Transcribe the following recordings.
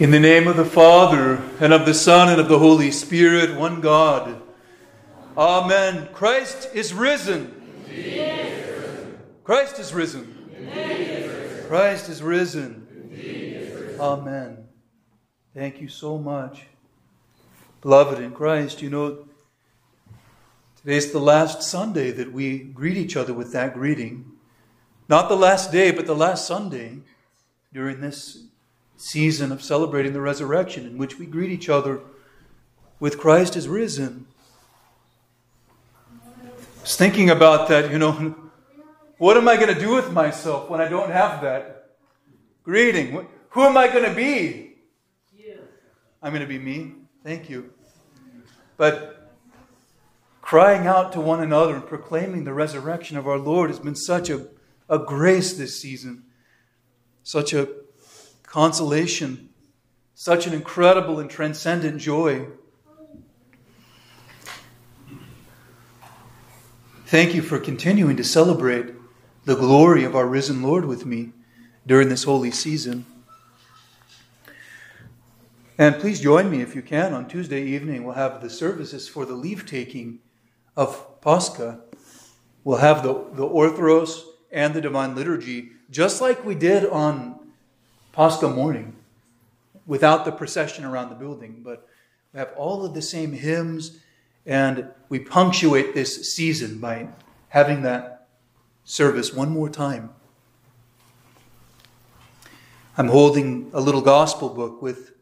In the name of the Father, and of the Son, and of the Holy Spirit, one God. Amen. Christ is risen. Christ is risen. Christ is risen. Amen. Thank you so much. Beloved in Christ, you know, today's the last Sunday that we greet each other with that greeting. Not the last day, but the last Sunday during this season of celebrating the resurrection in which we greet each other with Christ is risen. I was thinking about that, you know, what am I going to do with myself when I don't have that greeting? Who am I going to be? I'm going to be me. Thank you. But crying out to one another and proclaiming the resurrection of our Lord has been such a, a grace this season, such a consolation, such an incredible and transcendent joy. Thank you for continuing to celebrate the glory of our risen Lord with me during this holy season. And please join me if you can on Tuesday evening. We'll have the services for the leave taking of Pascha. We'll have the, the Orthros and the Divine Liturgy, just like we did on Pascha morning without the procession around the building, but we have all of the same hymns, and we punctuate this season by having that service one more time. I'm holding a little gospel book with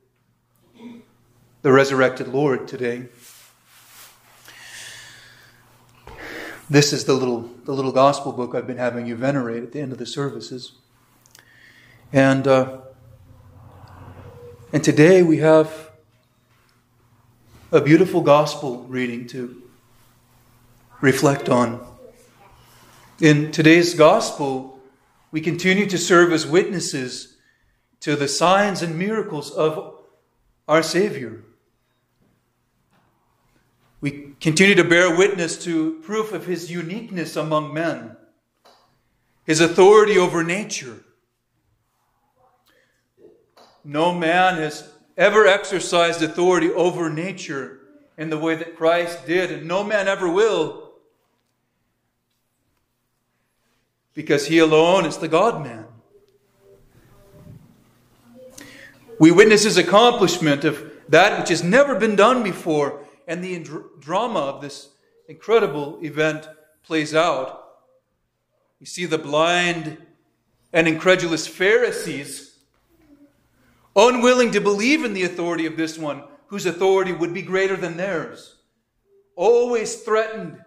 the resurrected Lord today. This is the little, the little gospel book I've been having you venerate at the end of the services. And uh, and today we have a beautiful gospel reading to reflect on. In today's gospel, we continue to serve as witnesses to the signs and miracles of our Savior. We continue to bear witness to proof of his uniqueness among men, his authority over nature, no man has ever exercised authority over nature in the way that Christ did, and no man ever will. Because he alone is the God man. We witness his accomplishment of that which has never been done before, and the drama of this incredible event plays out. We see the blind and incredulous Pharisees unwilling to believe in the authority of this one, whose authority would be greater than theirs, always threatened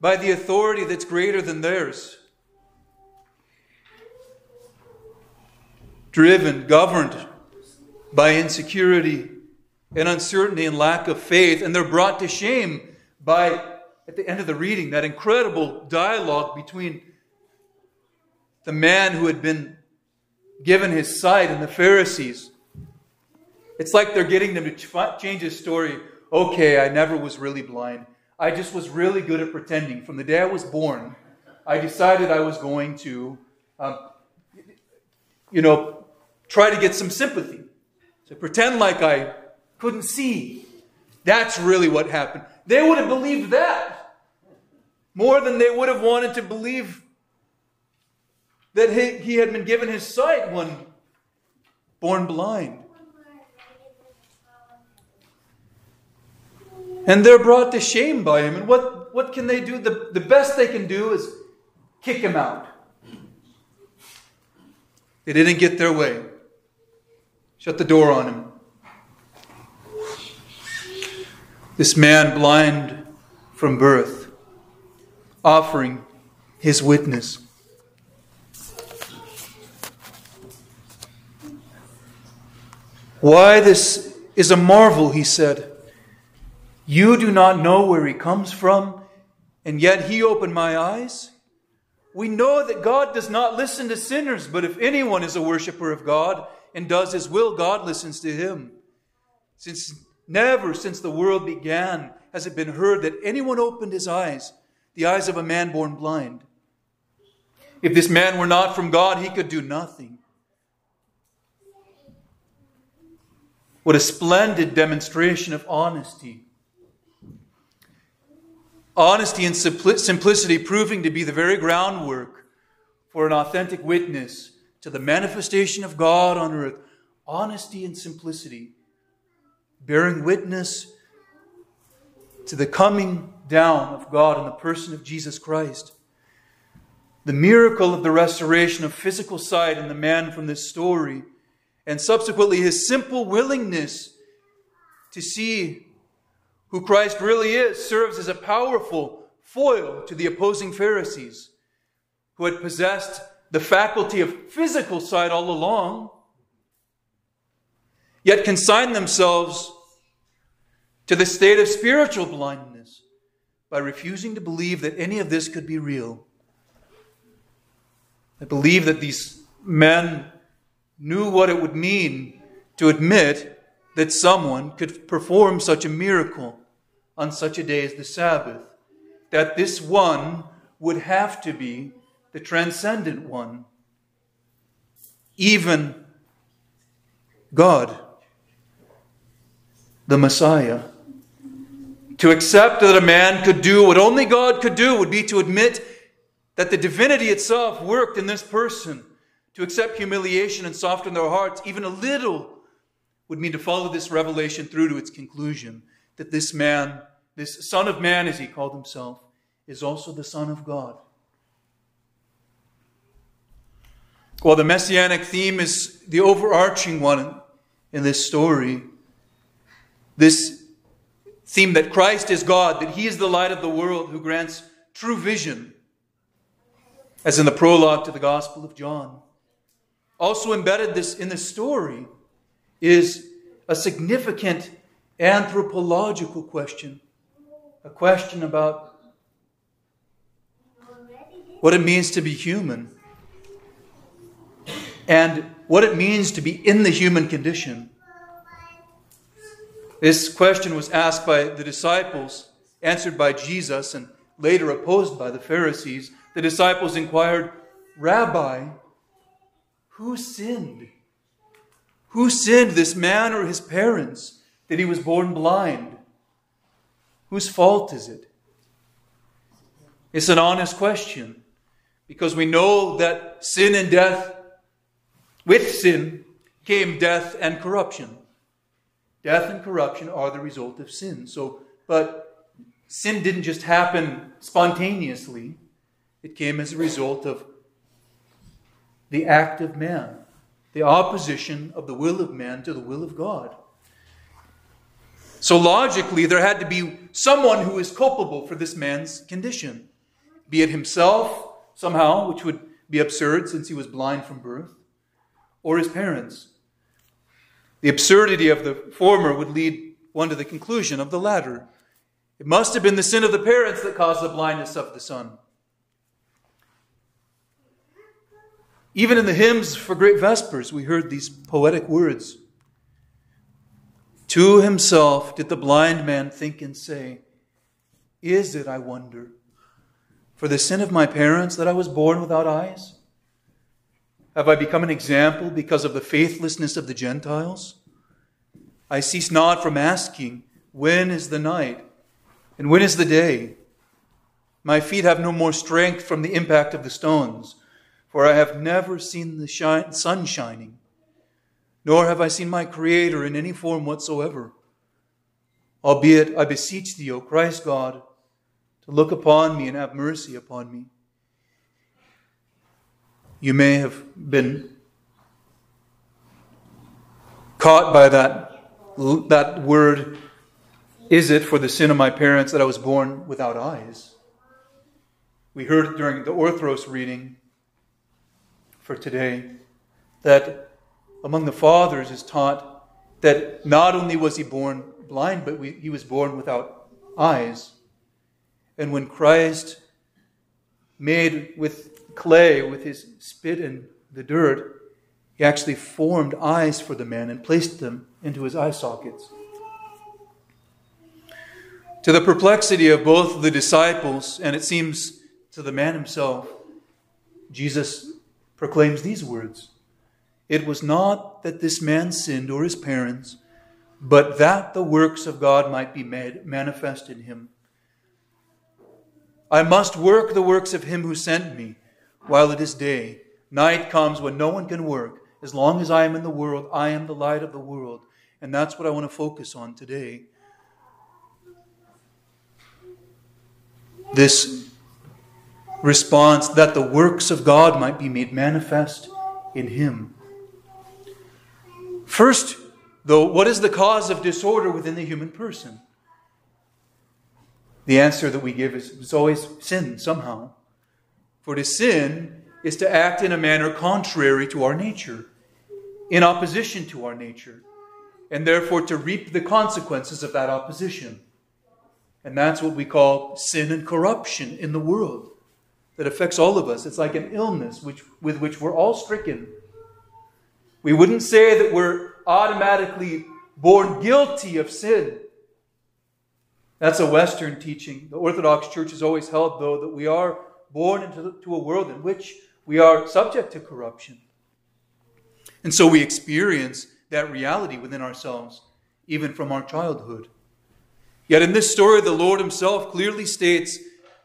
by the authority that's greater than theirs. Driven, governed by insecurity and uncertainty and lack of faith, and they're brought to shame by, at the end of the reading, that incredible dialogue between the man who had been given his sight and the Pharisees. It's like they're getting them to change his story. Okay, I never was really blind. I just was really good at pretending. From the day I was born, I decided I was going to, um, you know, try to get some sympathy. So pretend like I couldn't see. That's really what happened. They would have believed that more than they would have wanted to believe that he, he had been given his sight when born blind. And they're brought to shame by him. And what, what can they do? The, the best they can do is kick him out. They didn't get their way. Shut the door on him. This man, blind from birth, offering his witness. Why, this is a marvel, he said. You do not know where he comes from, and yet he opened my eyes. We know that God does not listen to sinners, but if anyone is a worshiper of God and does his will, God listens to him. Since never since the world began has it been heard that anyone opened his eyes, the eyes of a man born blind. If this man were not from God, he could do nothing. What a splendid demonstration of honesty. Honesty and simplicity proving to be the very groundwork for an authentic witness to the manifestation of God on earth. Honesty and simplicity, bearing witness to the coming down of God in the person of Jesus Christ. The miracle of the restoration of physical sight in the man from this story, and subsequently his simple willingness to see who Christ really is, serves as a powerful foil to the opposing Pharisees who had possessed the faculty of physical sight all along, yet consigned themselves to the state of spiritual blindness by refusing to believe that any of this could be real. I believe that these men knew what it would mean to admit that someone could perform such a miracle on such a day as the Sabbath. That this one would have to be the transcendent one, even God, the Messiah. To accept that a man could do what only God could do would be to admit that the divinity itself worked in this person. To accept humiliation and soften their hearts, even a little, would mean to follow this revelation through to its conclusion that this man, this Son of Man, as he called himself, is also the Son of God. While the messianic theme is the overarching one in this story, this theme that Christ is God, that He is the light of the world who grants true vision, as in the prologue to the Gospel of John. Also embedded this in the story is a significant anthropological question, a question about what it means to be human and what it means to be in the human condition. This question was asked by the disciples, answered by Jesus, and later opposed by the Pharisees. The disciples inquired, Rabbi, who sinned? Who sinned, this man or his parents, that he was born blind? Whose fault is it? It's an honest question because we know that sin and death, with sin, came death and corruption. Death and corruption are the result of sin. So, but sin didn't just happen spontaneously, it came as a result of the act of man, the opposition of the will of man to the will of God. So logically, there had to be someone who is culpable for this man's condition, be it himself somehow, which would be absurd since he was blind from birth, or his parents. The absurdity of the former would lead one to the conclusion of the latter. It must have been the sin of the parents that caused the blindness of the son. Even in the hymns for Great Vespers, we heard these poetic words. To himself did the blind man think and say, Is it, I wonder, for the sin of my parents that I was born without eyes? Have I become an example because of the faithlessness of the Gentiles? I cease not from asking, When is the night? And when is the day? My feet have no more strength from the impact of the stones, for I have never seen the shine, sun shining, nor have I seen my Creator in any form whatsoever. Albeit I beseech thee, O Christ God, to look upon me and have mercy upon me. You may have been caught by that, that word, is it for the sin of my parents that I was born without eyes? We heard during the Orthros reading for today that among the fathers is taught that not only was he born blind, but we, he was born without eyes. And when Christ made with clay with his spit and the dirt, he actually formed eyes for the man and placed them into his eye sockets. To the perplexity of both the disciples, and it seems to the man himself, Jesus proclaims these words It was not that this man sinned or his parents, but that the works of God might be made manifest in him. I must work the works of him who sent me while it is day. Night comes when no one can work. As long as I am in the world, I am the light of the world. And that's what I want to focus on today. This response that the works of God might be made manifest in him. First, though, what is the cause of disorder within the human person? The answer that we give is it's always sin somehow. For to sin is to act in a manner contrary to our nature, in opposition to our nature, and therefore to reap the consequences of that opposition. And that's what we call sin and corruption in the world that affects all of us. It's like an illness which, with which we're all stricken. We wouldn't say that we're automatically born guilty of sin. That's a Western teaching. The Orthodox Church has always held, though, that we are born into to a world in which we are subject to corruption. And so we experience that reality within ourselves, even from our childhood. Yet in this story, the Lord Himself clearly states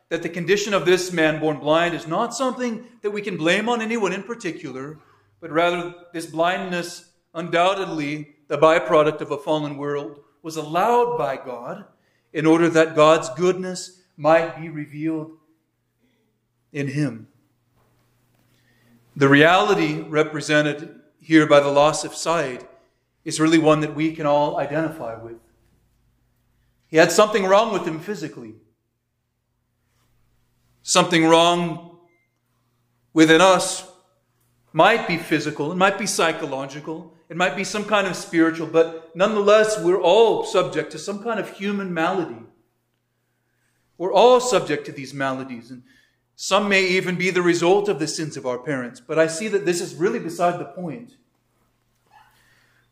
that the condition of this man born blind is not something that we can blame on anyone in particular, but rather this blindness, undoubtedly the byproduct of a fallen world, was allowed by God in order that God's goodness might be revealed in him. The reality represented here by the loss of sight is really one that we can all identify with. He had something wrong with him physically something wrong within us might be physical, it might be psychological, it might be some kind of spiritual, but nonetheless, we're all subject to some kind of human malady. We're all subject to these maladies, and some may even be the result of the sins of our parents. But I see that this is really beside the point.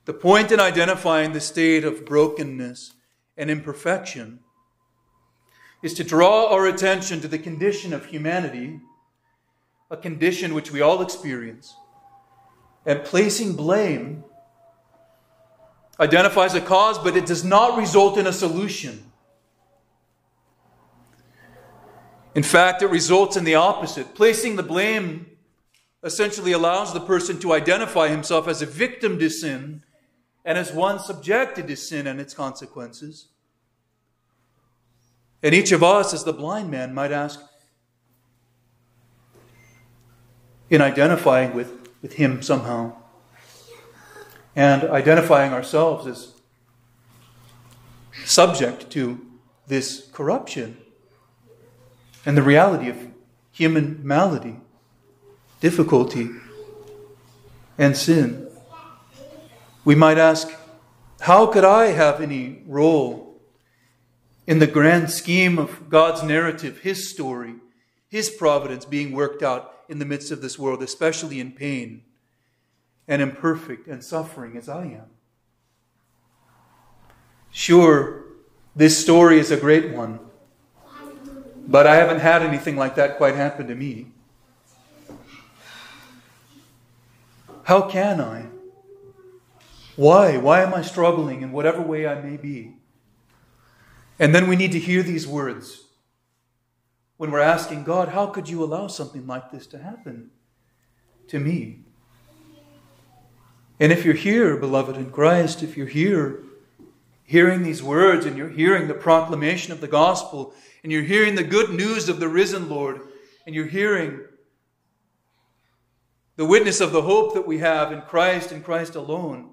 The point in identifying the state of brokenness and imperfection is to draw our attention to the condition of humanity, a condition which we all experience, and placing blame identifies a cause, but it does not result in a solution. In fact, it results in the opposite. Placing the blame essentially allows the person to identify himself as a victim to sin and as one subjected to sin and its consequences. And each of us, as the blind man, might ask, in identifying with, with him somehow, and identifying ourselves as subject to this corruption and the reality of human malady, difficulty, and sin. We might ask, how could I have any role in the grand scheme of God's narrative, His story, His providence being worked out in the midst of this world, especially in pain and imperfect and suffering as I am. Sure, this story is a great one, but I haven't had anything like that quite happen to me. How can I? Why? Why am I struggling in whatever way I may be? And then we need to hear these words when we're asking God, how could you allow something like this to happen to me? And if you're here, beloved in Christ, if you're here hearing these words and you're hearing the proclamation of the gospel and you're hearing the good news of the risen Lord and you're hearing the witness of the hope that we have in Christ and Christ alone,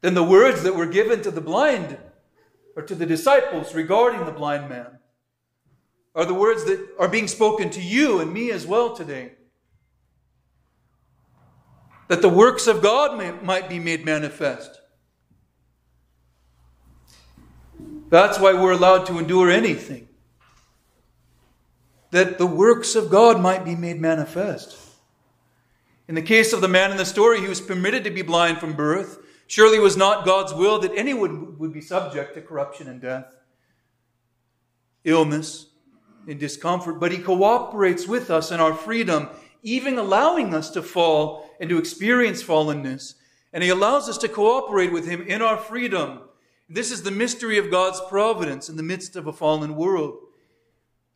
then the words that were given to the blind or to the disciples regarding the blind man are the words that are being spoken to you and me as well today. That the works of God may, might be made manifest. That's why we're allowed to endure anything. That the works of God might be made manifest. In the case of the man in the story, he was permitted to be blind from birth Surely it was not God's will that anyone would be subject to corruption and death, illness, and discomfort, but He cooperates with us in our freedom, even allowing us to fall and to experience fallenness. And He allows us to cooperate with Him in our freedom This is the mystery of God's providence in the midst of a fallen world.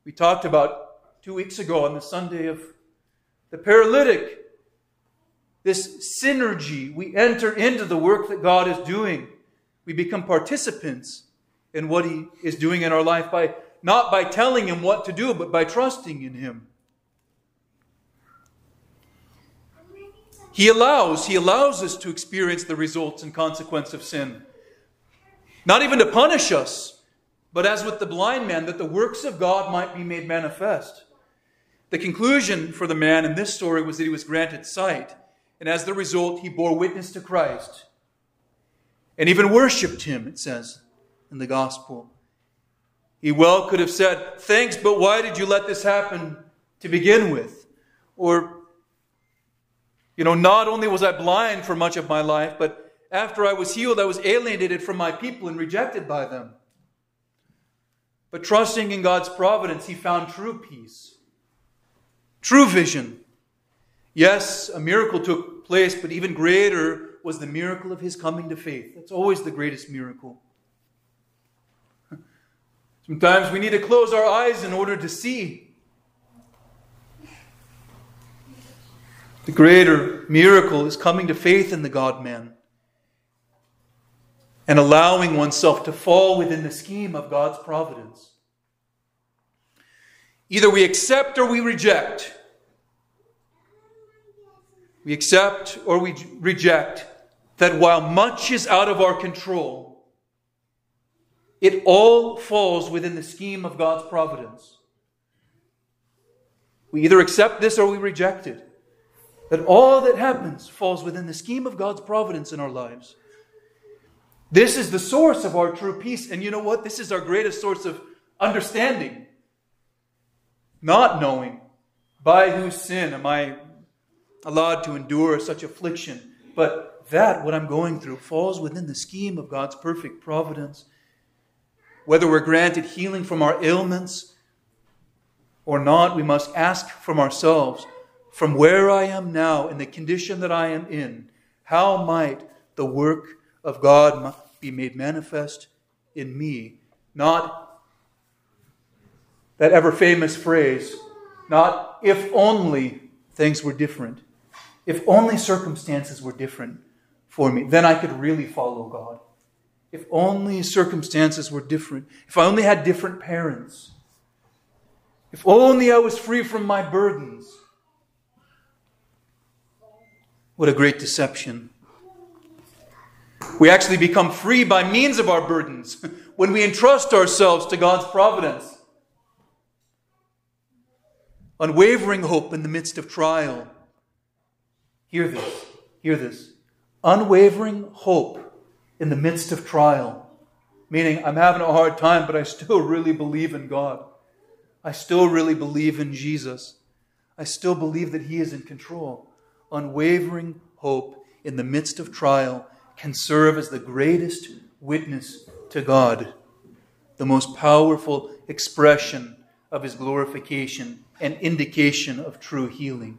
We talked about two weeks ago on the Sunday of the paralytic. This synergy, we enter into the work that God is doing. We become participants in what He is doing in our life by not by telling Him what to do, but by trusting in Him. He allows, He allows us to experience the results and consequence of sin. Not even to punish us, but as with the blind man, that the works of God might be made manifest. The conclusion for the man in this story was that he was granted sight, and as the result, he bore witness to Christ and even worshiped him, it says in the gospel. He well could have said, Thanks, but why did you let this happen to begin with? Or you know, not only was I blind for much of my life, but after I was healed, I was alienated from my people and rejected by them. But trusting in God's providence, he found true peace, true vision. Yes, a miracle took place, but even greater was the miracle of his coming to faith. That's always the greatest miracle. Sometimes we need to close our eyes in order to see. The greater miracle is coming to faith in the God man and allowing oneself to fall within the scheme of God's providence. Either we accept or we reject. We accept or we reject that while much is out of our control, it all falls within the scheme of God's providence. We either accept this or we reject it that all that happens falls within the scheme of God's providence in our lives. This is the source of our true peace. And you know what? This is our greatest source of understanding. Not knowing by whose sin am I allowed to endure such affliction. But that, what I'm going through, falls within the scheme of God's perfect providence. Whether we're granted healing from our ailments or not, we must ask from ourselves from where I am now in the condition that I am in, how might the work of God be made manifest in me? Not that ever famous phrase, not if only things were different, if only circumstances were different for me, then I could really follow God. If only circumstances were different, if I only had different parents, if only I was free from my burdens what a great deception. We actually become free by means of our burdens when we entrust ourselves to God's providence. Unwavering hope in the midst of trial. Hear this. Hear this. Unwavering hope in the midst of trial. Meaning, I'm having a hard time, but I still really believe in God. I still really believe in Jesus. I still believe that He is in control unwavering hope in the midst of trial can serve as the greatest witness to God, the most powerful expression of his glorification and indication of true healing.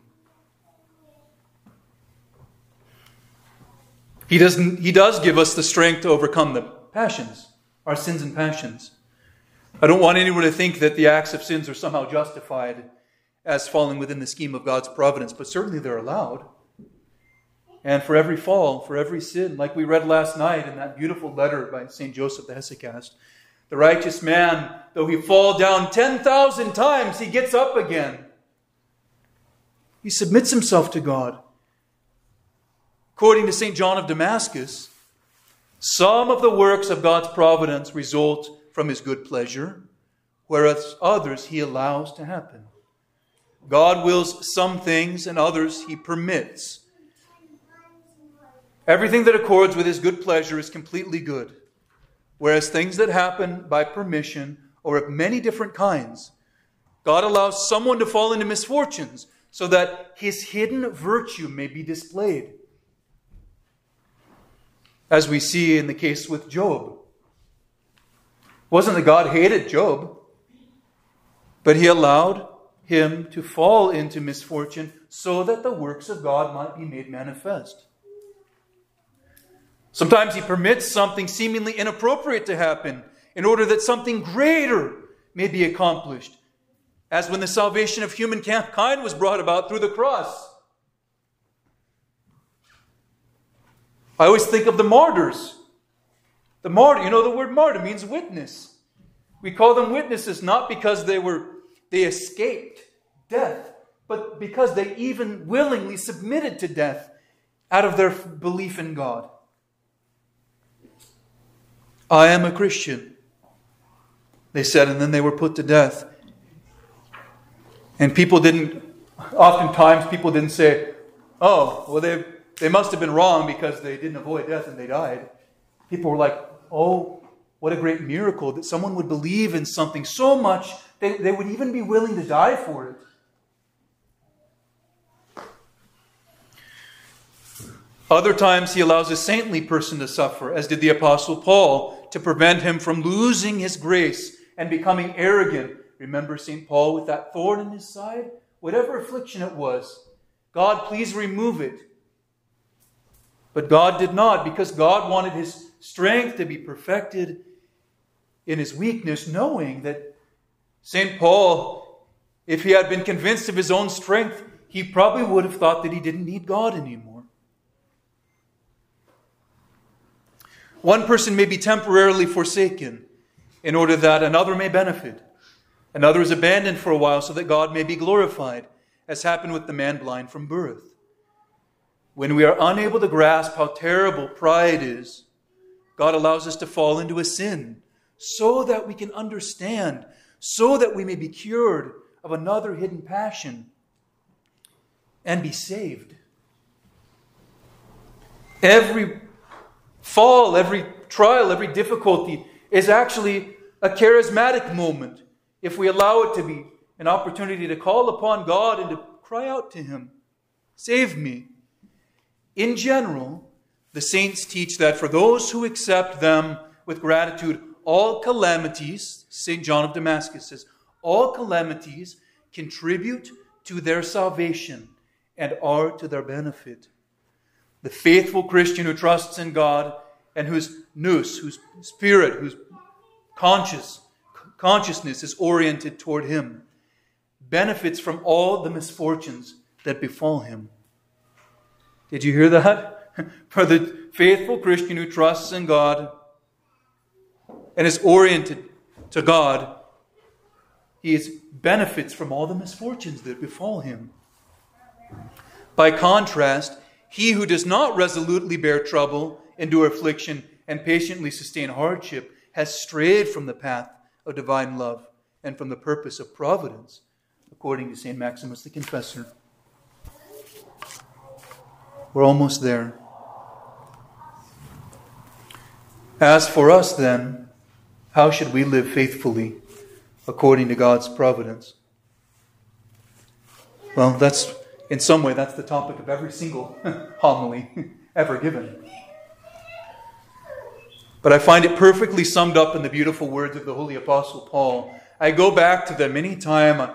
He, doesn't, he does give us the strength to overcome the passions, our sins and passions. I don't want anyone to think that the acts of sins are somehow justified as falling within the scheme of God's providence, but certainly they're allowed. And for every fall, for every sin, like we read last night in that beautiful letter by St. Joseph the Hesychast, the righteous man, though he fall down 10,000 times, he gets up again. He submits himself to God. According to St. John of Damascus, some of the works of God's providence result from his good pleasure, whereas others he allows to happen. God wills some things and others he permits. Everything that accords with his good pleasure is completely good, whereas things that happen by permission or of many different kinds, God allows someone to fall into misfortunes so that his hidden virtue may be displayed. As we see in the case with Job. Wasn't that God hated Job, but he allowed him to fall into misfortune so that the works of God might be made manifest. Sometimes he permits something seemingly inappropriate to happen in order that something greater may be accomplished, as when the salvation of humankind was brought about through the cross. I always think of the martyrs. The martyr, you know, the word martyr means witness. We call them witnesses not because they were they escaped death, but because they even willingly submitted to death out of their belief in God. I am a Christian, they said, and then they were put to death. And people didn't, oftentimes, people didn't say, oh, well, they, they must have been wrong because they didn't avoid death and they died. People were like, oh, what a great miracle that someone would believe in something so much they, they would even be willing to die for it. Other times, he allows a saintly person to suffer, as did the Apostle Paul, to prevent him from losing his grace and becoming arrogant. Remember St. Paul with that thorn in his side? Whatever affliction it was, God, please remove it. But God did not, because God wanted his strength to be perfected in his weakness, knowing that St. Paul, if he had been convinced of his own strength, he probably would have thought that he didn't need God anymore. One person may be temporarily forsaken in order that another may benefit. Another is abandoned for a while so that God may be glorified, as happened with the man blind from birth. When we are unable to grasp how terrible pride is, God allows us to fall into a sin so that we can understand, so that we may be cured of another hidden passion and be saved. Every fall, every trial, every difficulty is actually a charismatic moment if we allow it to be an opportunity to call upon God and to cry out to Him, Save me. In general, the saints teach that for those who accept them with gratitude, all calamities, St. John of Damascus says, all calamities contribute to their salvation and are to their benefit. The faithful Christian who trusts in God and whose nous, whose spirit, whose conscious, consciousness is oriented toward Him, benefits from all the misfortunes that befall him. Did you hear that? For the faithful Christian who trusts in God and is oriented to God, he is, benefits from all the misfortunes that befall him. By contrast, he who does not resolutely bear trouble, endure affliction, and patiently sustain hardship has strayed from the path of divine love and from the purpose of providence, according to St. Maximus the Confessor. We're almost there. As for us, then, how should we live faithfully according to God's providence? Well, that's in some way, that's the topic of every single homily ever given. But I find it perfectly summed up in the beautiful words of the Holy Apostle Paul. I go back to them anytime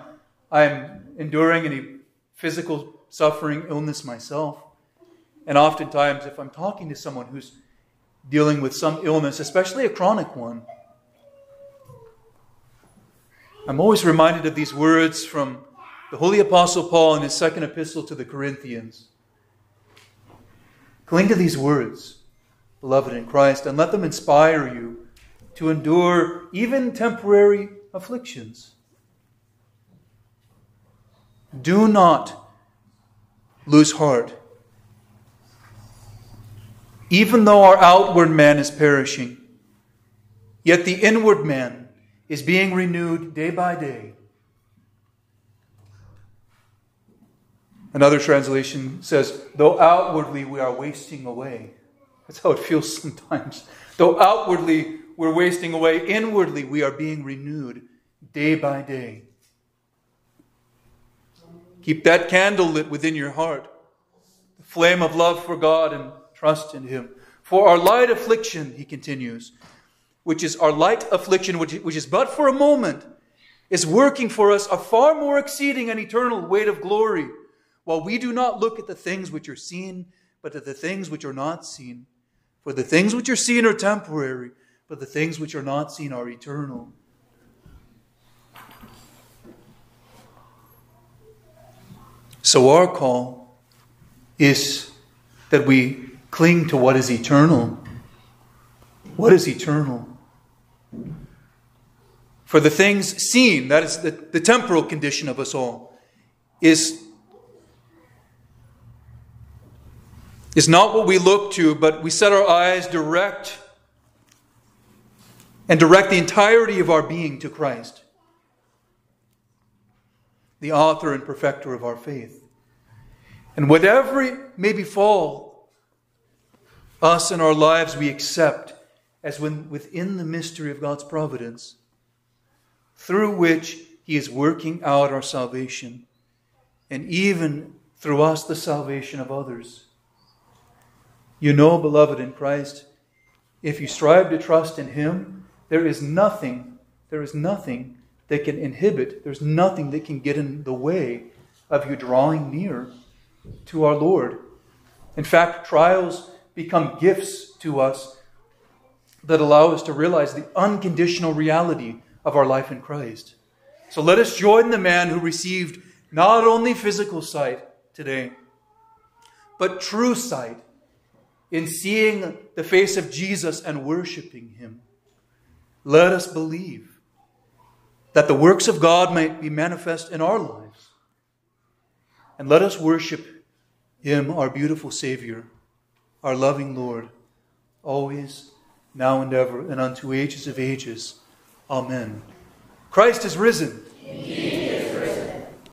I'm enduring any physical suffering, illness myself. And oftentimes, if I'm talking to someone who's dealing with some illness, especially a chronic one, I'm always reminded of these words from the Holy Apostle Paul in his second epistle to the Corinthians. Cling to these words, beloved in Christ, and let them inspire you to endure even temporary afflictions. Do not lose heart. Even though our outward man is perishing, yet the inward man is being renewed day by day. Another translation says, though outwardly we are wasting away. That's how it feels sometimes. Though outwardly we're wasting away, inwardly we are being renewed day by day. Keep that candle lit within your heart, the flame of love for God and trust in Him. For our light affliction, he continues, which is our light affliction, which, which is but for a moment, is working for us a far more exceeding and eternal weight of glory while we do not look at the things which are seen, but at the things which are not seen. For the things which are seen are temporary, but the things which are not seen are eternal. So our call is that we cling to what is eternal. What is eternal? For the things seen, that is the, the temporal condition of us all, is, is not what we look to, but we set our eyes direct and direct the entirety of our being to Christ the author and perfecter of our faith. And whatever may befall us and our lives, we accept as when within the mystery of God's providence, through which He is working out our salvation, and even through us the salvation of others. You know, beloved in Christ, if you strive to trust in Him, there is nothing, there is nothing that can inhibit, there's nothing that can get in the way of you drawing near to our Lord. In fact, trials become gifts to us that allow us to realize the unconditional reality of our life in Christ. So let us join the man who received not only physical sight today, but true sight in seeing the face of Jesus and worshiping him. Let us believe that the works of God might be manifest in our lives. And let us worship Him, our beautiful Savior, our loving Lord, always, now and ever, and unto ages of ages. Amen. Christ is risen.